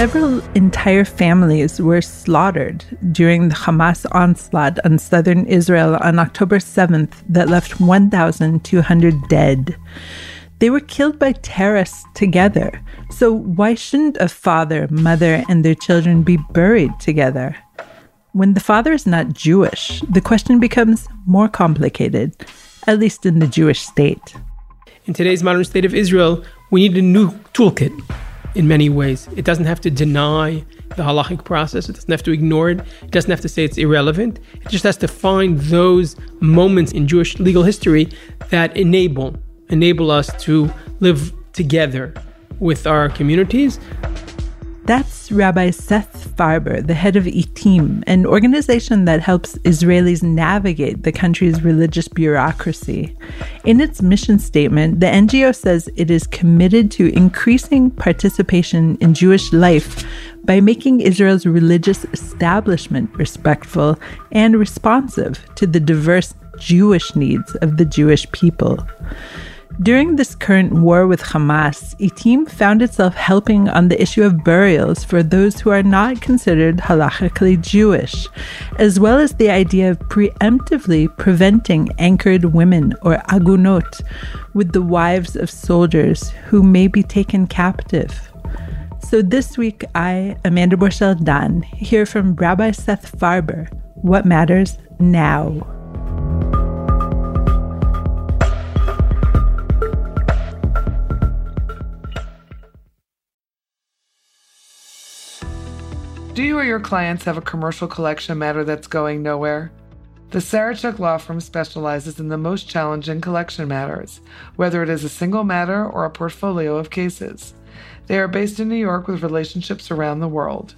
Several entire families were slaughtered during the Hamas onslaught on southern Israel on October 7th that left 1,200 dead. They were killed by terrorists together. So, why shouldn't a father, mother, and their children be buried together? When the father is not Jewish, the question becomes more complicated, at least in the Jewish state. In today's modern state of Israel, we need a new toolkit in many ways. It doesn't have to deny the halachic process, it doesn't have to ignore it, it doesn't have to say it's irrelevant. It just has to find those moments in Jewish legal history that enable enable us to live together with our communities. That's Rabbi Seth Farber, the head of ITIM, an organization that helps Israelis navigate the country's religious bureaucracy. In its mission statement, the NGO says it is committed to increasing participation in Jewish life by making Israel's religious establishment respectful and responsive to the diverse Jewish needs of the Jewish people. During this current war with Hamas, ITIM found itself helping on the issue of burials for those who are not considered halachically Jewish, as well as the idea of preemptively preventing anchored women or agunot with the wives of soldiers who may be taken captive. So this week, I, Amanda Borschel Dan, hear from Rabbi Seth Farber, What Matters Now. Do you or your clients have a commercial collection matter that's going nowhere? The Sarachek Law Firm specializes in the most challenging collection matters, whether it is a single matter or a portfolio of cases. They are based in New York with relationships around the world.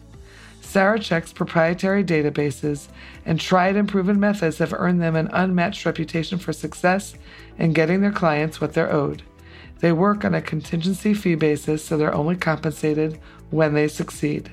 Sarachek's proprietary databases and tried and proven methods have earned them an unmatched reputation for success in getting their clients what they're owed. They work on a contingency fee basis, so they're only compensated when they succeed.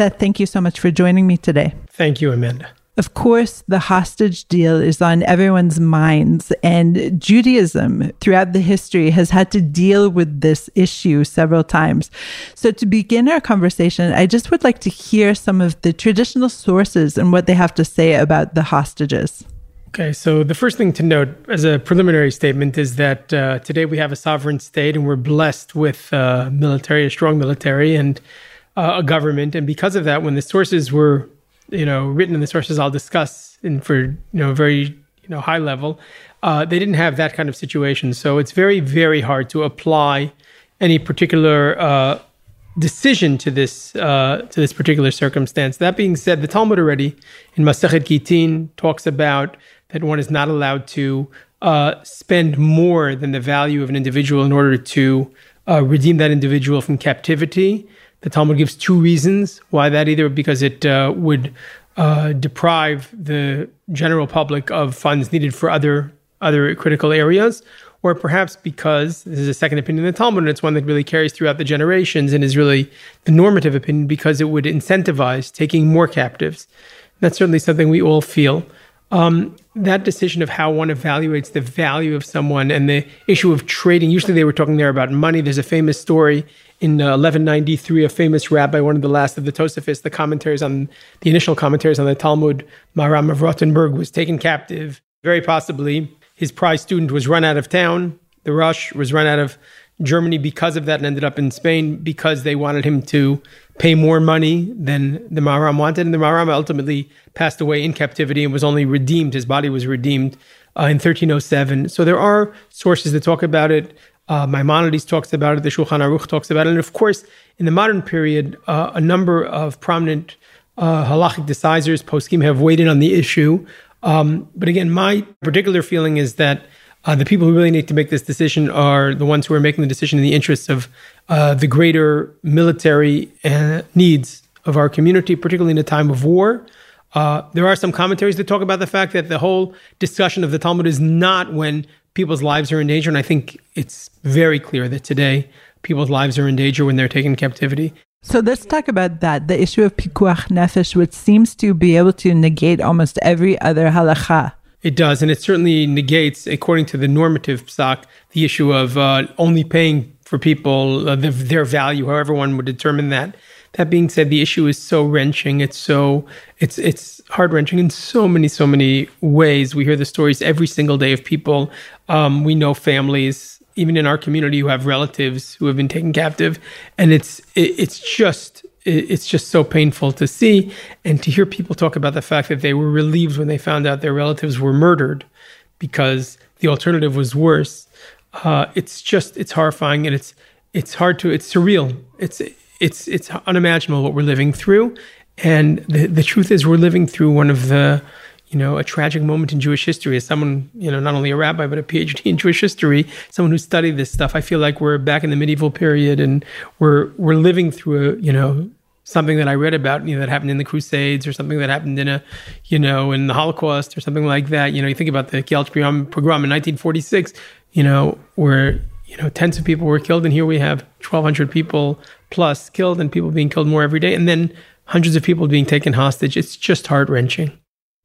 Seth, thank you so much for joining me today. Thank you, Amanda. Of course, the hostage deal is on everyone's minds, and Judaism throughout the history has had to deal with this issue several times. So, to begin our conversation, I just would like to hear some of the traditional sources and what they have to say about the hostages. Okay, so the first thing to note as a preliminary statement is that uh, today we have a sovereign state and we're blessed with uh, military, a strong military, and uh, a government, and because of that, when the sources were, you know, written in the sources I'll discuss in for you know very you know high level, uh, they didn't have that kind of situation. So it's very very hard to apply any particular uh, decision to this uh, to this particular circumstance. That being said, the Talmud already in Masechet Gitin talks about that one is not allowed to uh, spend more than the value of an individual in order to uh, redeem that individual from captivity. The Talmud gives two reasons why that either because it uh, would uh, deprive the general public of funds needed for other other critical areas, or perhaps because this is a second opinion in the Talmud, and it's one that really carries throughout the generations and is really the normative opinion because it would incentivize taking more captives. That's certainly something we all feel. Um, that decision of how one evaluates the value of someone and the issue of trading. Usually, they were talking there about money. There's a famous story in uh, 1193, a famous rabbi, one of the last of the Tosafists, the commentaries on the initial commentaries on the Talmud, Maharam of Rothenburg, was taken captive. Very possibly, his prize student was run out of town. The Rosh was run out of Germany because of that and ended up in Spain because they wanted him to pay more money than the Maharam wanted. And the Maharam ultimately passed away in captivity and was only redeemed. His body was redeemed uh, in 1307. So there are sources that talk about it. Uh, Maimonides talks about it. The Shulchan Aruch talks about it. And of course, in the modern period, uh, a number of prominent uh, halachic decisors, poskim, have weighed in on the issue. Um, but again, my particular feeling is that Uh, the people who really need to make this decision are the ones who are making the decision in the interests of uh, the greater military uh, needs of our community, particularly in a time of war. Uh, there are some commentaries that talk about the fact that the whole discussion of the Talmud is not when people's lives are in danger. And I think it's very clear that today people's lives are in danger when they're taken captivity. So let's talk about that the issue of pikuach nefesh, which seems to be able to negate almost every other halacha. It does, and it certainly negates, according to the normative psak, the issue of uh, only paying for people uh, the, their value, however one would determine that. That being said, the issue is so wrenching. It's so it's it's heart wrenching in so many so many ways. We hear the stories every single day of people. Um, we know families, even in our community, who have relatives who have been taken captive, and it's it, it's just it's just so painful to see and to hear people talk about the fact that they were relieved when they found out their relatives were murdered because the alternative was worse. Uh, it's just it's horrifying and it's it's hard to it's surreal. It's it's it's unimaginable what we're living through, and the the truth is we're living through one of the you know, a tragic moment in Jewish history. As someone, you know, not only a rabbi, but a PhD in Jewish history, someone who studied this stuff, I feel like we're back in the medieval period and we're we're living through a, you know, something that I read about, you know, that happened in the Crusades or something that happened in a, you know, in the Holocaust or something like that. You know, you think about the Kielce pogrom in 1946, you know, where, you know, tens of people were killed. And here we have 1,200 people plus killed and people being killed more every day. And then hundreds of people being taken hostage. It's just heart wrenching.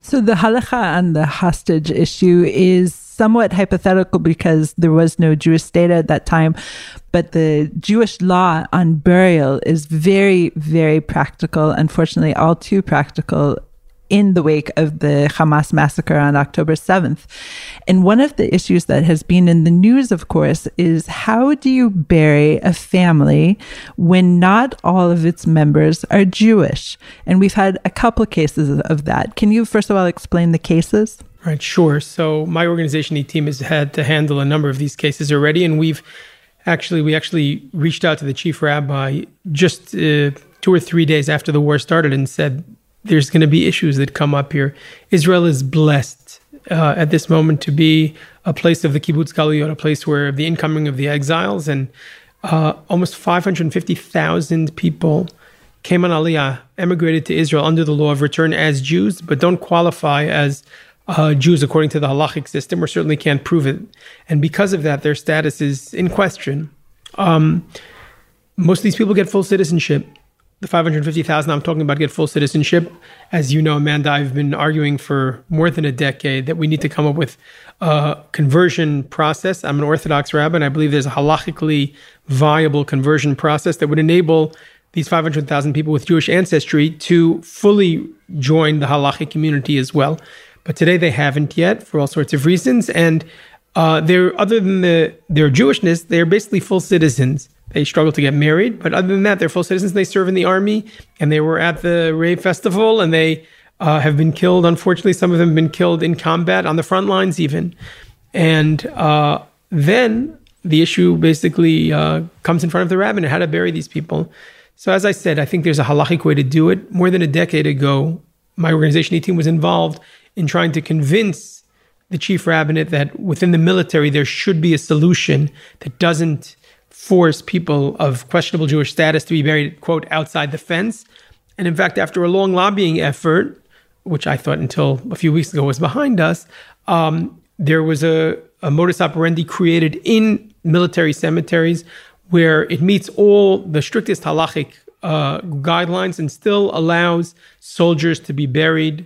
So the halacha and the hostage issue is somewhat hypothetical because there was no Jewish state at that time, but the Jewish law on burial is very, very practical. Unfortunately, all too practical in the wake of the Hamas massacre on October 7th. And one of the issues that has been in the news, of course, is how do you bury a family when not all of its members are Jewish? And we've had a couple of cases of that. Can you, first of all, explain the cases? Right, sure. So my organization, ITIM, has had to handle a number of these cases already, and we've actually we actually reached out to the chief rabbi just uh, two or three days after the war started and said there's going to be issues that come up here. Israel is blessed uh, at this moment to be a place of the kibbutz galuyot, a place where the incoming of the exiles and uh, almost 550,000 people came on Aliyah, emigrated to Israel under the law of return as Jews, but don't qualify as uh, Jews according to the halachic system, or certainly can't prove it. And because of that, their status is in question. Um, most of these people get full citizenship the 550,000 I'm talking about get full citizenship. As you know, Amanda, I've been arguing for more than a decade that we need to come up with a conversion process. I'm an Orthodox rabbi, and I believe there's a halachically viable conversion process that would enable these 500,000 people with Jewish ancestry to fully join the halachic community as well. But today they haven't yet for all sorts of reasons. And uh, they're, other than the, their Jewishness, they're basically full citizens. They struggle to get married, but other than that, they're full citizens. They serve in the army, and they were at the rave festival, and they uh, have been killed. Unfortunately, some of them have been killed in combat on the front lines, even. And uh, then the issue basically uh, comes in front of the rabbinate how to bury these people. So, as I said, I think there's a halachic way to do it. More than a decade ago, my organization ITIM was involved in trying to convince the chief rabbinate that within the military there should be a solution that doesn't force people of questionable Jewish status to be buried, quote, outside the fence. And in fact, after a long lobbying effort, which I thought until a few weeks ago was behind us, um, there was a, a modus operandi created in military cemeteries where it meets all the strictest halachic uh, guidelines and still allows soldiers to be buried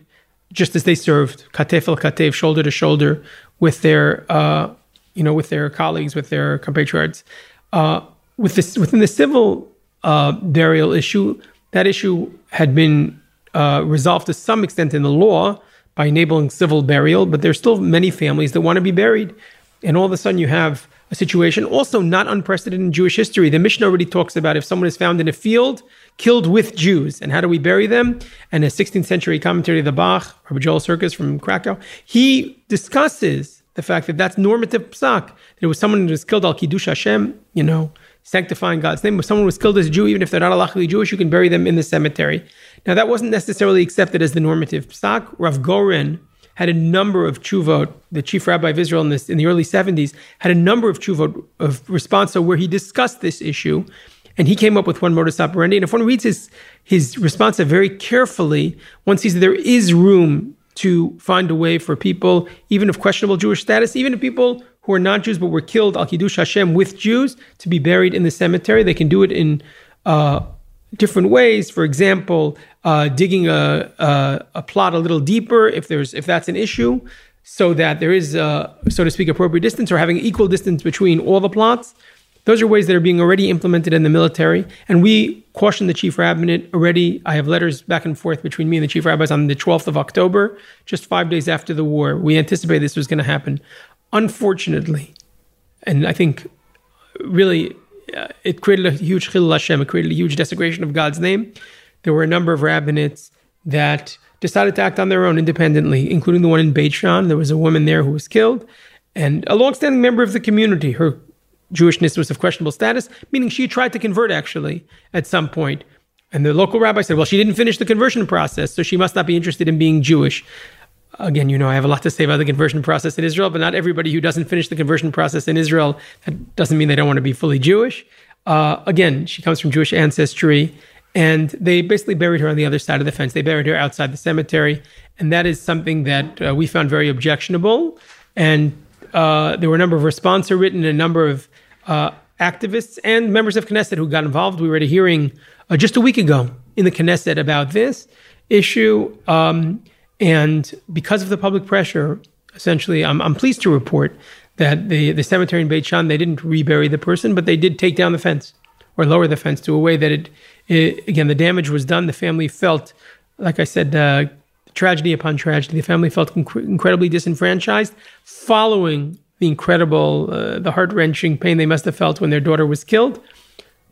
just as they served, katef el katef, shoulder to shoulder, with their, uh, you know, with their colleagues, with their compatriots. Uh, with this, within the civil uh, burial issue, that issue had been uh, resolved to some extent in the law by enabling civil burial, but there's still many families that want to be buried. And all of a sudden, you have a situation also not unprecedented in Jewish history. The Mishnah already talks about if someone is found in a field killed with Jews, and how do we bury them? And a 16th century commentary of the Bach, Rabbi Joel Sirkis from Krakow, he discusses the fact that that's normative psak. That it was someone who was killed al kiddush Hashem, you know, sanctifying God's name. But someone was killed as a Jew, even if they're not halachically Jewish, you can bury them in the cemetery. Now that wasn't necessarily accepted as the normative psak. Rav Goren had a number of teshuvot. The chief rabbi of Israel in, this, in the early 70s had a number of teshuvot of responsa where he discussed this issue. And he came up with one modus operandi. And if one reads his, his response very carefully, one sees that there is room to find a way for people, even of questionable Jewish status, even if people who are not Jews but were killed al kiddush Hashem with Jews, to be buried in the cemetery. They can do it in uh, different ways. For example, uh, digging a, a, a plot a little deeper if there's if that's an issue, so that there is, uh, so to speak, appropriate distance, or having equal distance between all the plots. Those are ways that are being already implemented in the military. And we cautioned the chief rabbinate already. I have letters back and forth between me and the chief rabbis on the 12th of October, just five days after the war. We anticipated this was going to happen. Unfortunately, and I think really uh, it created a huge chilul Hashem, it created a huge desecration of God's name. There were a number of rabbinates that decided to act on their own independently, including the one in Beit She'an. There was a woman there who was killed, and a longstanding member of the community. Her Jewishness was of questionable status, meaning she tried to convert actually at some point. And the local rabbi said, well, she didn't finish the conversion process, so she must not be interested in being Jewish. Again, you know, I have a lot to say about the conversion process in Israel, but not everybody who doesn't finish the conversion process in Israel, that doesn't mean they don't want to be fully Jewish. Uh, again, she comes from Jewish ancestry, and they basically buried her on the other side of the fence. They buried her outside the cemetery, and that is something that uh, we found very objectionable. And uh, there were a number of responses written, a number of uh, activists and members of Knesset who got involved. We were at a hearing uh, just a week ago in the Knesset about this issue. Um, and because of the public pressure, essentially, I'm, I'm pleased to report that the, the cemetery in Beit She'an, they didn't rebury the person, but they did take down the fence or lower the fence to a way that it, it again, the damage was done. The family felt, like I said, uh, tragedy upon tragedy. The family felt inc- incredibly disenfranchised following the incredible, uh, the heart wrenching pain they must have felt when their daughter was killed.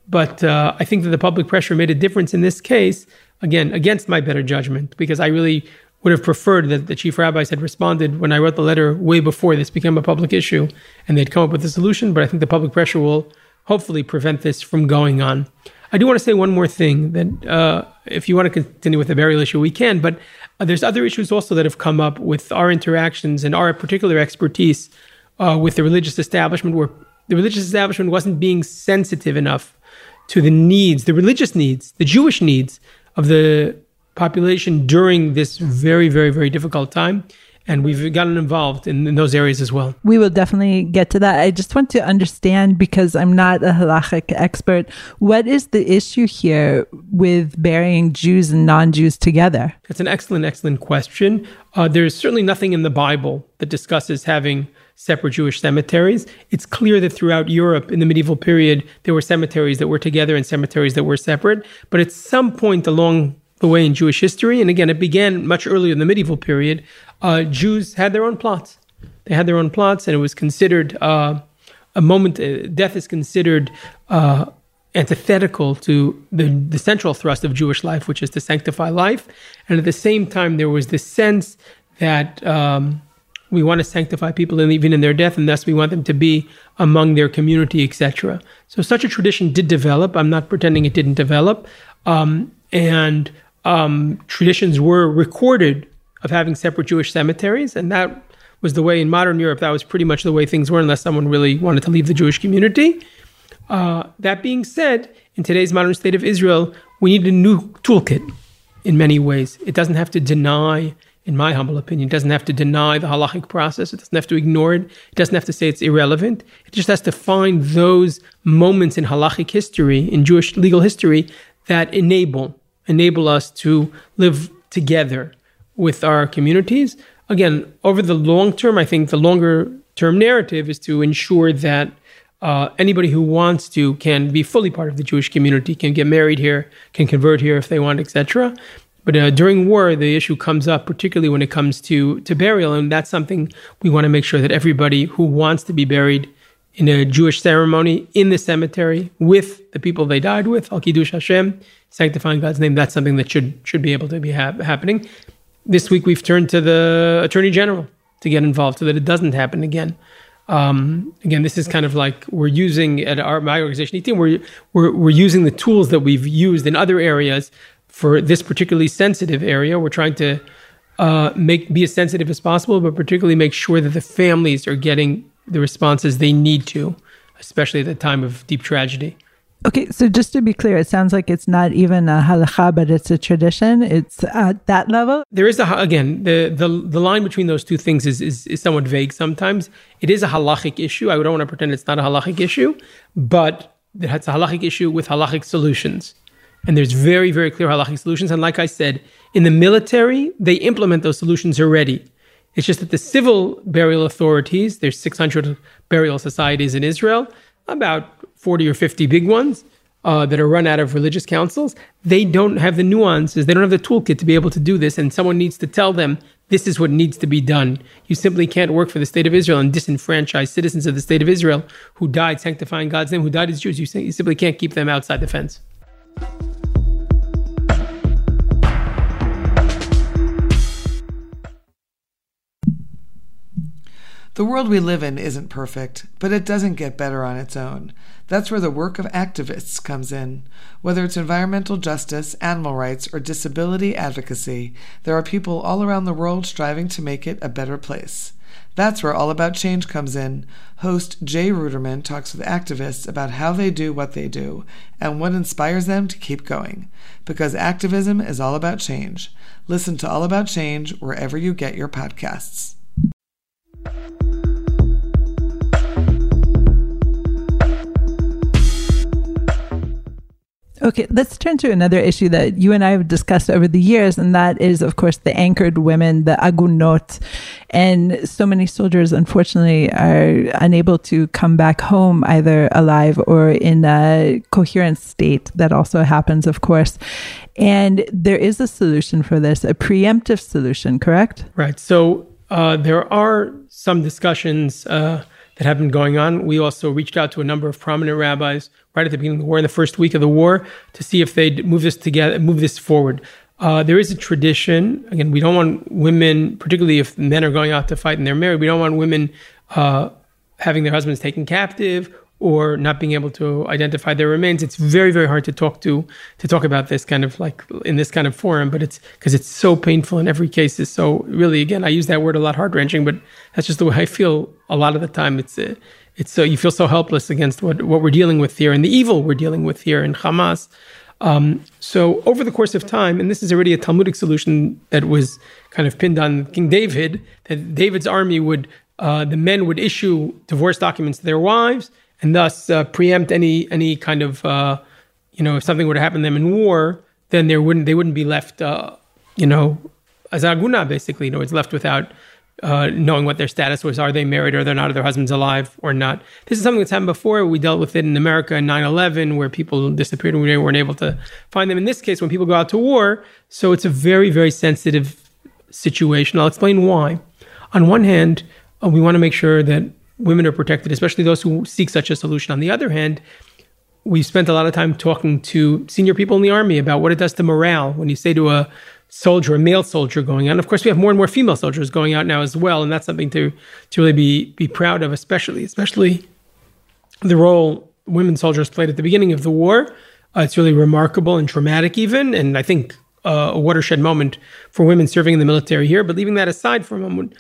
But uh, I think that the public pressure made a difference in this case, again, against my better judgment, because I really would have preferred that the chief rabbis had responded when I wrote the letter way before this became a public issue and they'd come up with a solution. But I think the public pressure will hopefully prevent this from going on. I do want to say one more thing that uh, if you want to continue with the burial issue, we can. But uh, there's other issues also that have come up with our interactions and our particular expertise uh, with the religious establishment, where the religious establishment wasn't being sensitive enough to the needs, the religious needs, the Jewish needs of the population during this very, very, very difficult time and we've gotten involved in, in, those areas as well. We will definitely get to that. I just want to understand because I'm not a halachic expert. What is the issue here with burying Jews and non-Jews together? That's an excellent, excellent question. Uh, there's certainly nothing in the Bible that discusses having separate Jewish cemeteries. It's clear that throughout Europe in the medieval period, there were cemeteries that were together and cemeteries that were separate. But at some point along the way in Jewish history, and again, it began much earlier in the medieval period, uh, Jews had their own plots. They had their own plots, and it was considered uh, a moment. Uh, death is considered uh, antithetical to the, the central thrust of Jewish life, which is to sanctify life. And at the same time, there was this sense that um, we want to sanctify people even in their death, and thus we want them to be among their community, etc. So such a tradition did develop. I'm not pretending it didn't develop, um, and um, traditions were recorded of having separate Jewish cemeteries, and that was the way in modern Europe. That was pretty much the way things were, unless someone really wanted to leave the Jewish community. Uh, that being said, in today's modern state of Israel, we need a new toolkit in many ways. It doesn't have to deny, in my humble opinion, doesn't have to deny the halachic process. It doesn't have to ignore it. It doesn't have to say it's irrelevant. It just has to find those moments in halachic history, in Jewish legal history, that enable enable us to live together with our communities. Again, over the long term, I think the longer term narrative is to ensure that uh, anybody who wants to can be fully part of the Jewish community, can get married here, can convert here if they want, etc. But uh, during war, the issue comes up, particularly when it comes to to burial, and that's something we want to make sure that everybody who wants to be buried in a Jewish ceremony in the cemetery with the people they died with, Al Kiddush Hashem, sanctifying God's name. That's something that should should be able to be ha- happening this week we've turned to the attorney general to get involved so that it doesn't happen again. Um, again, this is kind of like we're using at our my organization, ITIM. We're, we're we're using the tools that we've used in other areas for this particularly sensitive area. We're trying to uh, make be as sensitive as possible, but particularly make sure that the families are getting the responses they need to, especially at the time of deep tragedy. Okay, so just to be clear, it sounds like it's not even a halacha, but it's a tradition. It's at that level. There is a again the the, the line between those two things is, is is somewhat vague. Sometimes it is a halachic issue. I don't want to pretend it's not a halachic issue, but it's a halachic issue with halachic solutions, and there's very very clear halachic solutions. And like I said, in the military, they implement those solutions already. It's just that the civil burial authorities, there's 600 burial societies in Israel, about 40 or 50 big ones uh, that are run out of religious councils, they don't have the nuances, they don't have the toolkit to be able to do this. And someone needs to tell them this is what needs to be done. You simply can't work for the state of Israel and disenfranchise citizens of the state of Israel who died sanctifying God's name, who died as Jews. You, simply can't keep them outside the fence. The world we live in isn't perfect, but it doesn't get better on its own. That's where the work of activists comes in. Whether it's environmental justice, animal rights, or disability advocacy, there are people all around the world striving to make it a better place. That's where All About Change comes in. Host Jay Ruderman talks with activists about how they do what they do and what inspires them to keep going. Because activism is all about change. Listen to All About Change wherever you get your podcasts. Okay, let's turn to another issue that you and I have discussed over the years, and that is, of course, the anchored women, the agunot. And so many soldiers, unfortunately, are unable to come back home either alive or in a coherent state. That also happens, of course. And there is a solution for this, a preemptive solution, correct? Right. So uh, there are some discussions. Uh, that have been going on. We also reached out to a number of prominent rabbis right at the beginning of the war, in the first week of the war, to see if they'd move this together, move this forward. Uh, there is a tradition. Again, we don't want women, particularly if men are going out to fight and they're married, we don't want women uh, having their husbands taken captive or not being able to identify their remains. It's very, very hard to talk to to talk about this kind of like in this kind of forum, but it's because it's so painful in every case. Is so really again, I use that word a lot, heart wrenching, but that's just the way I feel a lot of the time. It's uh, it's so you feel so helpless against what what we're dealing with here and the evil we're dealing with here in Hamas. Um, so over the course of time, and this is already a Talmudic solution that was kind of pinned on King David, that David's army would uh, the men would issue divorce documents to their wives and thus uh, preempt any any kind of uh, you know if something were to happen to them in war, then there wouldn't they wouldn't be left uh, you know as aguna basically. You know, it's left without uh, knowing what their status was. Are they married or they're not? Are their husbands alive or not? This is something that's happened before. We dealt with it in America in 9/11, where people disappeared and we weren't able to find them. In this case, when people go out to war, so it's a very very sensitive situation. I'll explain why. On one hand, uh, we want to make sure that women are protected, especially those who seek such a solution. On the other hand, we've spent a lot of time talking to senior people in the army about what it does to morale when you say to a soldier, a male soldier going out. of course, we have more and more female soldiers going out now as well, and that's something to to really be be proud of, especially especially the role women soldiers played at the beginning of the war. Uh, it's really remarkable and traumatic, even, and I think uh, a watershed moment for women serving in the military here. But leaving that aside for a moment,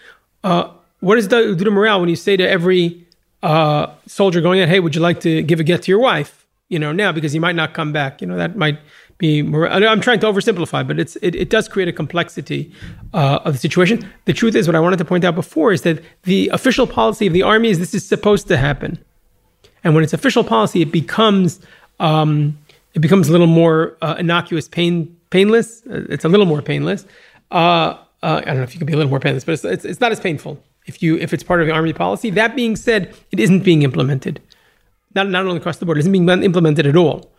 uh, what does do morale when you say to every uh, soldier going in, "Hey, would you like to give a gift to your wife?" You know, now because he might not come back. You know, that might be. I'm trying to oversimplify, but it's it, it does create a complexity uh, of the situation. The truth is, what I wanted to point out before is that the official policy of the army is this is supposed to happen, and when it's official policy, it becomes um, it becomes a little more uh, innocuous, pain painless. It's a little more painless. Uh, uh, I don't know if you can be a little more painless, but it's, it's, it's not as painful if you if it's part of the army policy. That being said, it isn't being implemented. Not not only across the board, it isn't being implemented at all.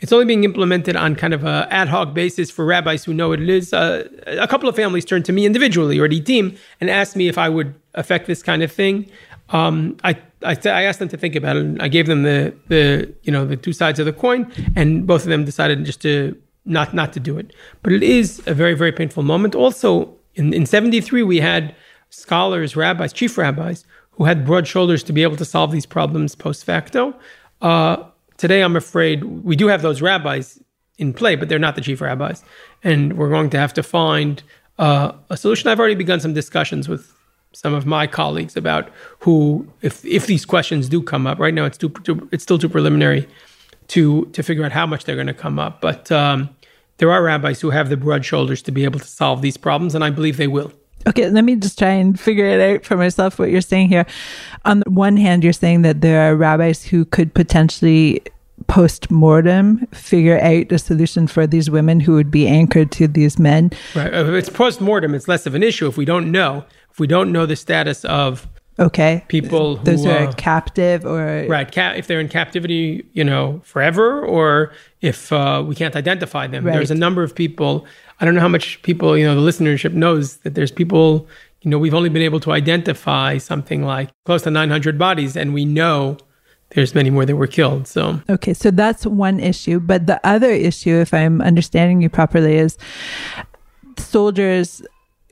It's only being implemented on kind of a ad hoc basis for rabbis who know what it is. Uh, a couple of families turned to me individually or the team and asked me if I would affect this kind of thing. Um, I, I, I asked them to think about it. I gave them the the you know the two sides of the coin, and both of them decided just to not not to do it. But it is a very very painful moment. Also, in in '73 we had scholars, rabbis, chief rabbis, who had broad shoulders to be able to solve these problems post facto. Uh, today, I'm afraid we do have those rabbis in play, but they're not the chief rabbis. And we're going to have to find uh, a solution. I've already begun some discussions with some of my colleagues about who, if if these questions do come up. Right now, it's too, too it's still too preliminary to to figure out how much they're going to come up. But um, there are rabbis who have the broad shoulders to be able to solve these problems, and I believe they will. Okay, let me just try and figure it out for myself what you're saying here. On the one hand, you're saying that there are rabbis who could potentially post mortem figure out a solution for these women who would be anchored to these men. Right. If it's post mortem, it's less of an issue if we don't know. If we don't know the status of okay. People who those are uh, captive or right. Ca- if they're in captivity you know forever or if uh, we can't identify them. Right. there's a number of people i don't know how much people you know the listenership knows that there's people you know we've only been able to identify something like close to 900 bodies and we know there's many more that were killed so. Okay, so that's one issue. But the other issue, if I'm understanding you properly, is soldiers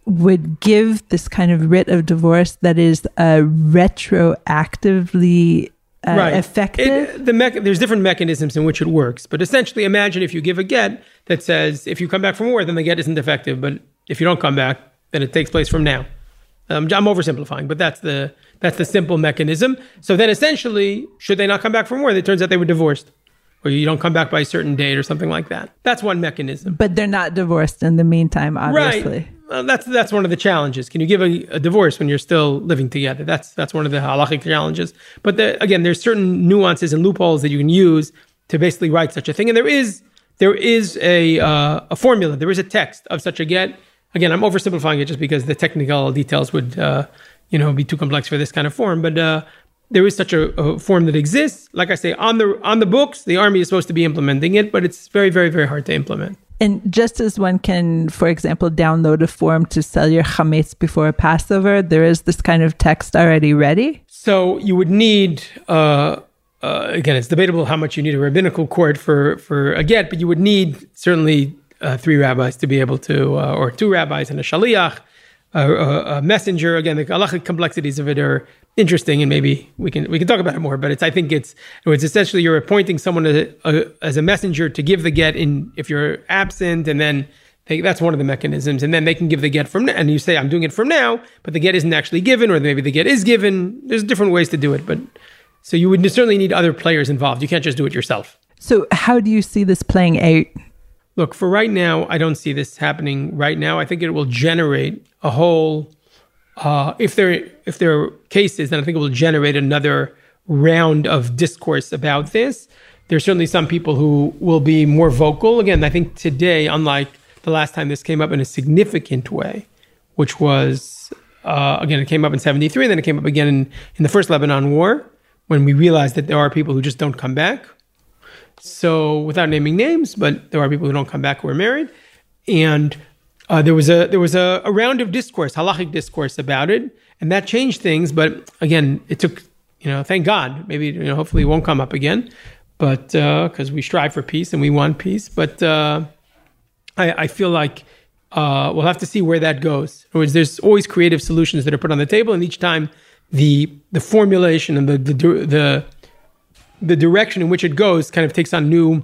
would give this kind of writ of divorce that is uh, retroactively uh, effective. It, the there's different mechanisms in which it works, but essentially, imagine if you give a get that says if you come back from war, then the get isn't effective, but if you don't come back, then it takes place from now. Um, I'm oversimplifying, but that's the that's the simple mechanism. So then, essentially, should they not come back from war, it turns out they were divorced, or you don't come back by a certain date or something like that. That's one mechanism. but they're not divorced in the meantime, obviously. Right. Well, that's that's one of the challenges. Can you give a, a divorce when you're still living together? That's that's one of the halachic challenges. But the, again, there's certain nuances and loopholes that you can use to basically write such a thing. And there is there is a uh, a formula. There is a text of such a get. Again, I'm oversimplifying it just because the technical details would uh, you know be too complex for this kind of form. But uh, there is such a, a form that exists. Like I say, on the on the books, the army is supposed to be implementing it, but it's very very very hard to implement. And just as one can, for example, download a form to sell your chametz before a Passover, there is this kind of text already ready. So you would need, uh, uh, again, it's debatable how much you need a rabbinical court for for a get, but you would need certainly uh, three rabbis to be able to, uh, or two rabbis and a shaliach, a, a, messenger. Again, the halachic complexities of it are interesting, and maybe we can we can talk about it more. But it's I think it's it's essentially you're appointing someone as a, as a messenger to give the get in if you're absent, and then. They, that's one of the mechanisms, and then they can give the get from. And you say, "I'm doing it from now," but the get isn't actually given, or maybe the get is given. There's different ways to do it, but so you would certainly need other players involved. You can't just do it yourself. So, how do you see this playing out? Look, for right now, I don't see this happening right now. I think it will generate a whole. Uh, if there if there are cases, then I think it will generate another round of discourse about this. There's certainly some people who will be more vocal. Again, I think today, unlike the last time this came up in a significant way, which was uh, again it came up in '73, and then it came up again in, in the first Lebanon War, when we realized that there are people who just don't come back. So, without naming names, but there are people who don't come back who are married, and uh, there was a there was a, a round of discourse, halachic discourse about it, and that changed things. But again, it took you know, thank God, maybe you know, hopefully it won't come up again, but because we strive for peace and we want peace, but uh, I, I feel like uh, we'll have to see where that goes. In words, there's always creative solutions that are put on the table, and each time the the formulation and the the the, the direction in which it goes kind of takes on new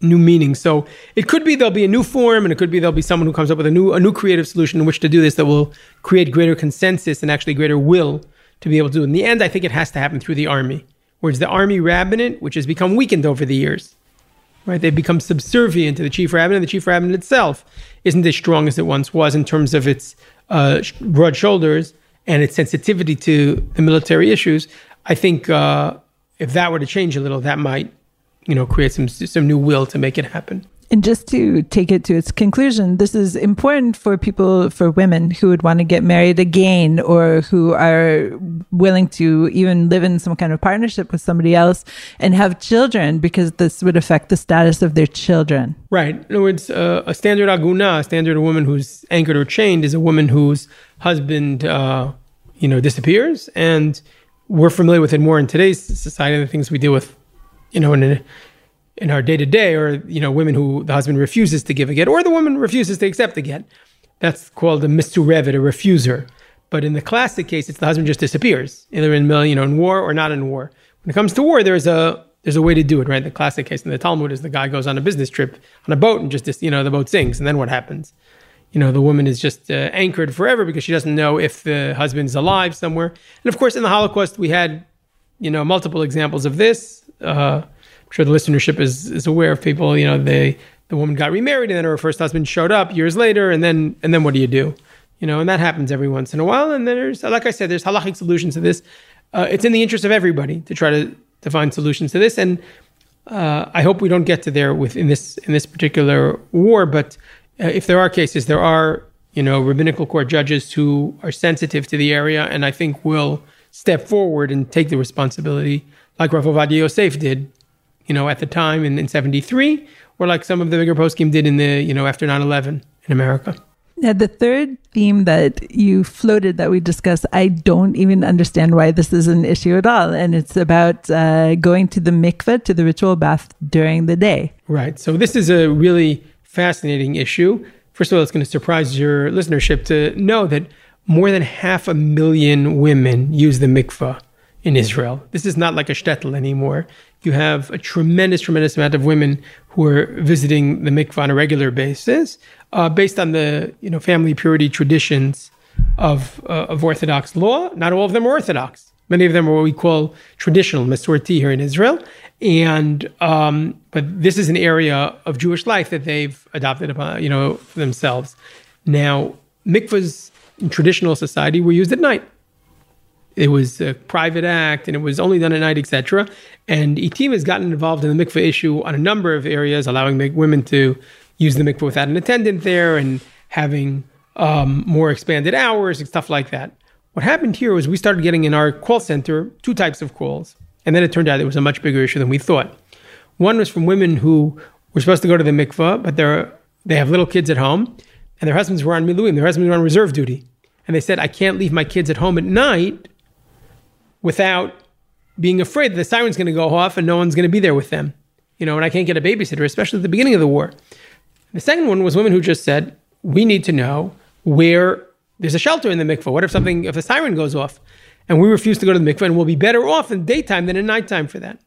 new meaning. So it could be there'll be a new form, and it could be there'll be someone who comes up with a new a new creative solution in which to do this that will create greater consensus and actually greater will to be able to do. it. In the end, I think it has to happen through the army, whereas the army rabbinate, which has become weakened over the years, right? They've become subservient to the chief rabbinate. The chief rabbinate itself isn't as strong as it once was in terms of its uh, broad shoulders and its sensitivity to the military issues. I think uh, if that were to change a little, that might, you know, create some some new will to make it happen. And just to take it to its conclusion, this is important for people, for women who would want to get married again or who are willing to even live in some kind of partnership with somebody else and have children because this would affect the status of their children. Right. In other words, uh, a standard aguna, a standard woman who's anchored or chained, is a woman whose husband, uh, you know, disappears, and we're familiar with it more in today's society. The things we deal with, you know, in in our day to day, or you know, women who the husband refuses to give a get, or the woman refuses to accept a get. That's called a mesarevet, a refuser. But in the classic case, it's the husband just disappears, either in you know in war or not in war. When it comes to war, there's a there's a way to do it, right? The classic case in the Talmud is the guy goes on a business trip on a boat and just you know the boat sinks, and then what happens? You know, the woman is just uh, anchored forever because she doesn't know if the husband's alive somewhere. And of course, in the Holocaust, we had, you know, multiple examples of this. Uh, I'm sure the listenership is is aware of people. You know, they the woman got remarried and then her first husband showed up years later, and then and then what do you do? You know, and that happens every once in a while. And there's, like I said, there's halachic solutions to this. Uh, it's in the interest of everybody to try to, to find solutions to this. And uh, I hope we don't get to there with in this in this particular war. But uh, if there are cases, there are you know rabbinical court judges who are sensitive to the area, and I think will step forward and take the responsibility, like Rav Ovadia Yosef did, you know, at the time in, in '73, or like some of the bigger poskim did in the you know after 9/11 in America. Now, the third theme that you floated that we discussed, I don't even understand why this is an issue at all. And it's about uh, going to the mikveh, to the ritual bath during the day. Right. So, this is a really fascinating issue. First of all, it's going to surprise your listenership to know that more than half a million women use the mikveh in Israel. This is not like a shtetl anymore. You have a tremendous, tremendous amount of women who are visiting the mikvah on a regular basis uh, based on the you know family purity traditions of uh, of Orthodox law. Not all of them are Orthodox. Many of them are what we call traditional Masorti here in Israel. And um, but this is an area of Jewish life that they've adopted upon you know for themselves. Now mikvahs in traditional society were used at night. It was a private act and it was only done at night, etc. And ITIM has gotten involved in the mikvah issue on a number of areas, allowing women to use the mikvah without an attendant there and having um, more expanded hours and stuff like that. What happened here was we started getting in our call center two types of calls. And then it turned out it was a much bigger issue than we thought. One was from women who were supposed to go to the mikvah, but they're, they have little kids at home, and their husbands were on miluim, their husbands were on reserve duty. And they said, I can't leave my kids at home at night without being afraid that the siren's going to go off and no one's going to be there with them. You know, and I can't get a babysitter, especially at the beginning of the war. The second one was women who just said, we need to know where there's a shelter in the mikvah. What if something, if the siren goes off? And we refuse to go to the mikveh and we'll be better off in daytime than in nighttime for that.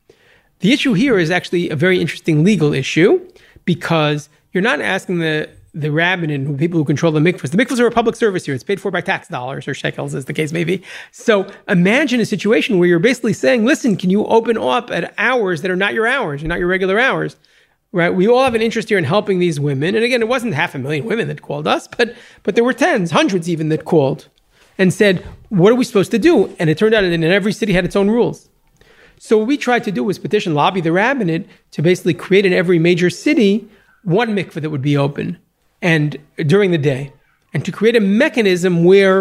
The issue here is actually a very interesting legal issue because you're not asking the the rabbin and people who control the mikvahs. The mikvahs are a public service here. It's paid for by tax dollars or shekels, as the case may be. So imagine a situation where you're basically saying, listen, can you open up at hours that are not your hours, not your regular hours? right? We all have an interest here in helping these women. And again, it wasn't half a million women that called us, but but there were tens, hundreds even that called and said, "What are we supposed to do?" And it turned out that in every city had its own rules. So what we tried to do was petition, lobby the rabbinate to basically create in every major city one mikveh that would be open and during the day, and to create a mechanism where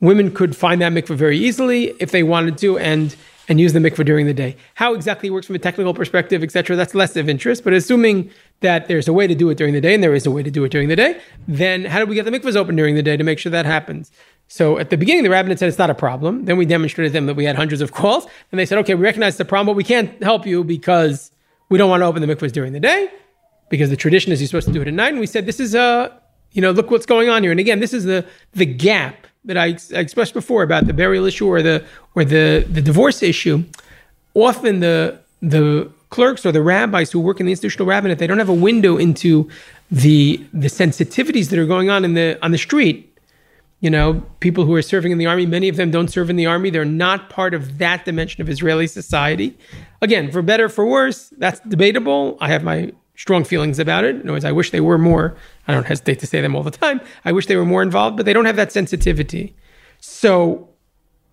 women could find that mikveh very easily if they wanted to, and and use the mikveh during the day. How exactly it works from a technical perspective, etc., that's less of interest. But assuming that there's a way to do it during the day, and there is a way to do it during the day, then how do we get the mikvahs open during the day to make sure that happens? So at the beginning, the rabbinate said it's not a problem. Then we demonstrated to them that we had hundreds of calls, and they said, okay, we recognize the problem, but we can't help you because we don't want to open the mikvahs during the day because the tradition is you're supposed to do it at night. And we said, this is a, you know, look what's going on here. And again, this is the the gap that I, I expressed before about the burial issue or the or the the divorce issue, often the the clerks or the rabbis who work in the institutional rabbinate they don't have a window into the the sensitivities that are going on in the on the street. You know, people who are serving in the army, many of them don't serve in the army. They're not part of that dimension of Israeli society. Again, for better, for worse, that's debatable. I have my strong feelings about it. In other words, I wish they were more, I don't hesitate to say them all the time. I wish they were more involved, but they don't have that sensitivity. So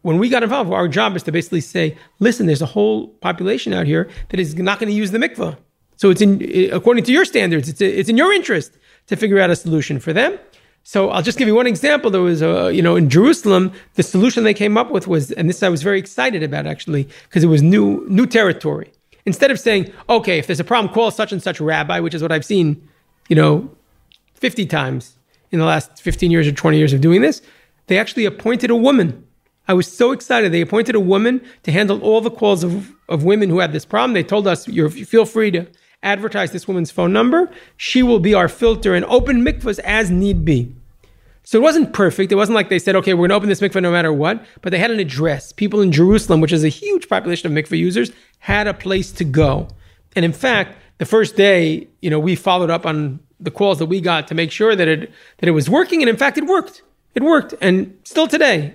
when we got involved, our job is to basically say, listen, there's a whole population out here that is not going to use the mikvah. So it's in, according to your standards, it's, it's in your interest to figure out a solution for them. So I'll just give you one example. There was a, you know, in Jerusalem, the solution they came up with was, and this I was very excited about actually, because it was new, new territory. Instead of saying, okay, if there's a problem, call such and such rabbi, which is what I've seen, you know, 50 times in the last 15 years or 20 years of doing this, they actually appointed a woman. I was so excited. They appointed a woman to handle all the calls of, of women who had this problem. They told us, you feel free to advertise this woman's phone number. She will be our filter and open mikvahs as need be. So it wasn't perfect. It wasn't like they said, okay, we're going to open this mikveh no matter what, but they had an address. People in Jerusalem, which is a huge population of mikveh users, had a place to go. And in fact, the first day, you know, we followed up on the calls that we got to make sure that it that it was working, and in fact, it worked. It worked, and still today,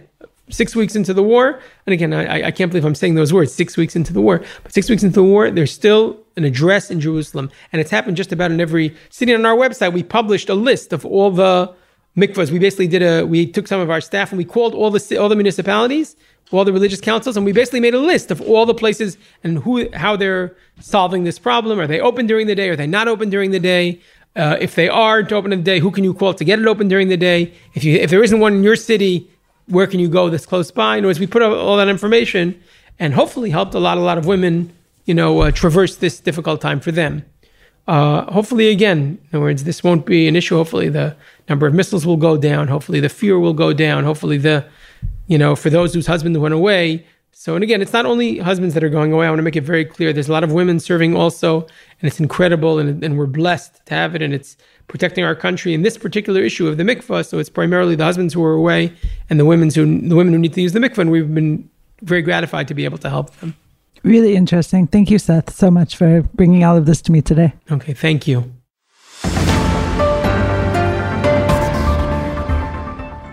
six weeks into the war, and again, I, I can't believe I'm saying those words. Six weeks into the war, but six weeks into the war, there's still an address in Jerusalem, and it's happened just about in every city. On our website, we published a list of all the mikvahs. We basically did a. We took some of our staff and we called all the all the municipalities, all the religious councils, and we basically made a list of all the places and who how they're solving this problem. Are they open during the day? Are they not open during the day? Uh, if they aren't open in the day, who can you call to get it open during the day? If you if there isn't one in your city, where can you go that's close by? In other words, we put all that information and hopefully helped a lot a lot of women, you know, uh, traverse this difficult time for them. Uh, hopefully, again, in other words, this won't be an issue. Hopefully, the number of missiles will go down. Hopefully, the fear will go down. Hopefully, the, you know, for those whose husband went away. So, and again, it's not only husbands that are going away. I want to make it very clear. There's a lot of women serving also, and it's incredible, and, and we're blessed to have it, and it's protecting our country in this particular issue of the mikvah. So, it's primarily the husbands who are away and the women who the women who need to use the mikvah, and we've been very gratified to be able to help them. Really interesting. Thank you, Seth, so much for bringing all of this to me today. Okay, thank you.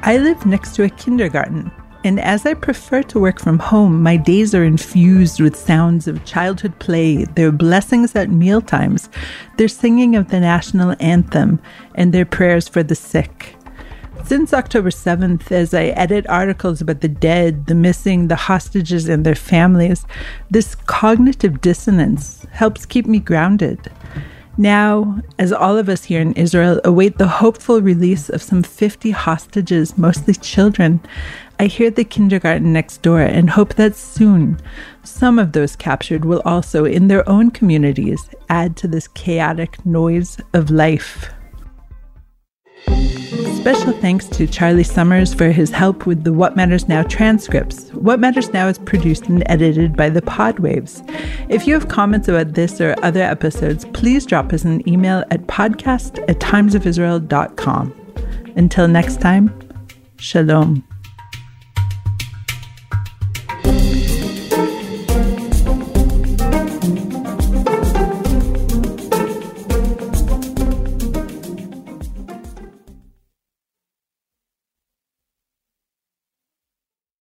I live next to a kindergarten, and as I prefer to work from home, my days are infused with sounds of childhood play, their blessings at mealtimes, their singing of the national anthem, and their prayers for the sick. Since October 7th, as I edit articles about the dead, the missing, the hostages, and their families, this cognitive dissonance helps keep me grounded. Now, as all of us here in Israel await the hopeful release of some 50 hostages, mostly children, I hear the kindergarten next door and hope that soon some of those captured will also, in their own communities, add to this chaotic noise of life. Special thanks to Charlie Summers for his help with the What Matters Now transcripts. What Matters Now is produced and edited by the Podwaves. If you have comments about this or other episodes, please drop us an email at podcast at timesofisrael.com. Until next time, shalom.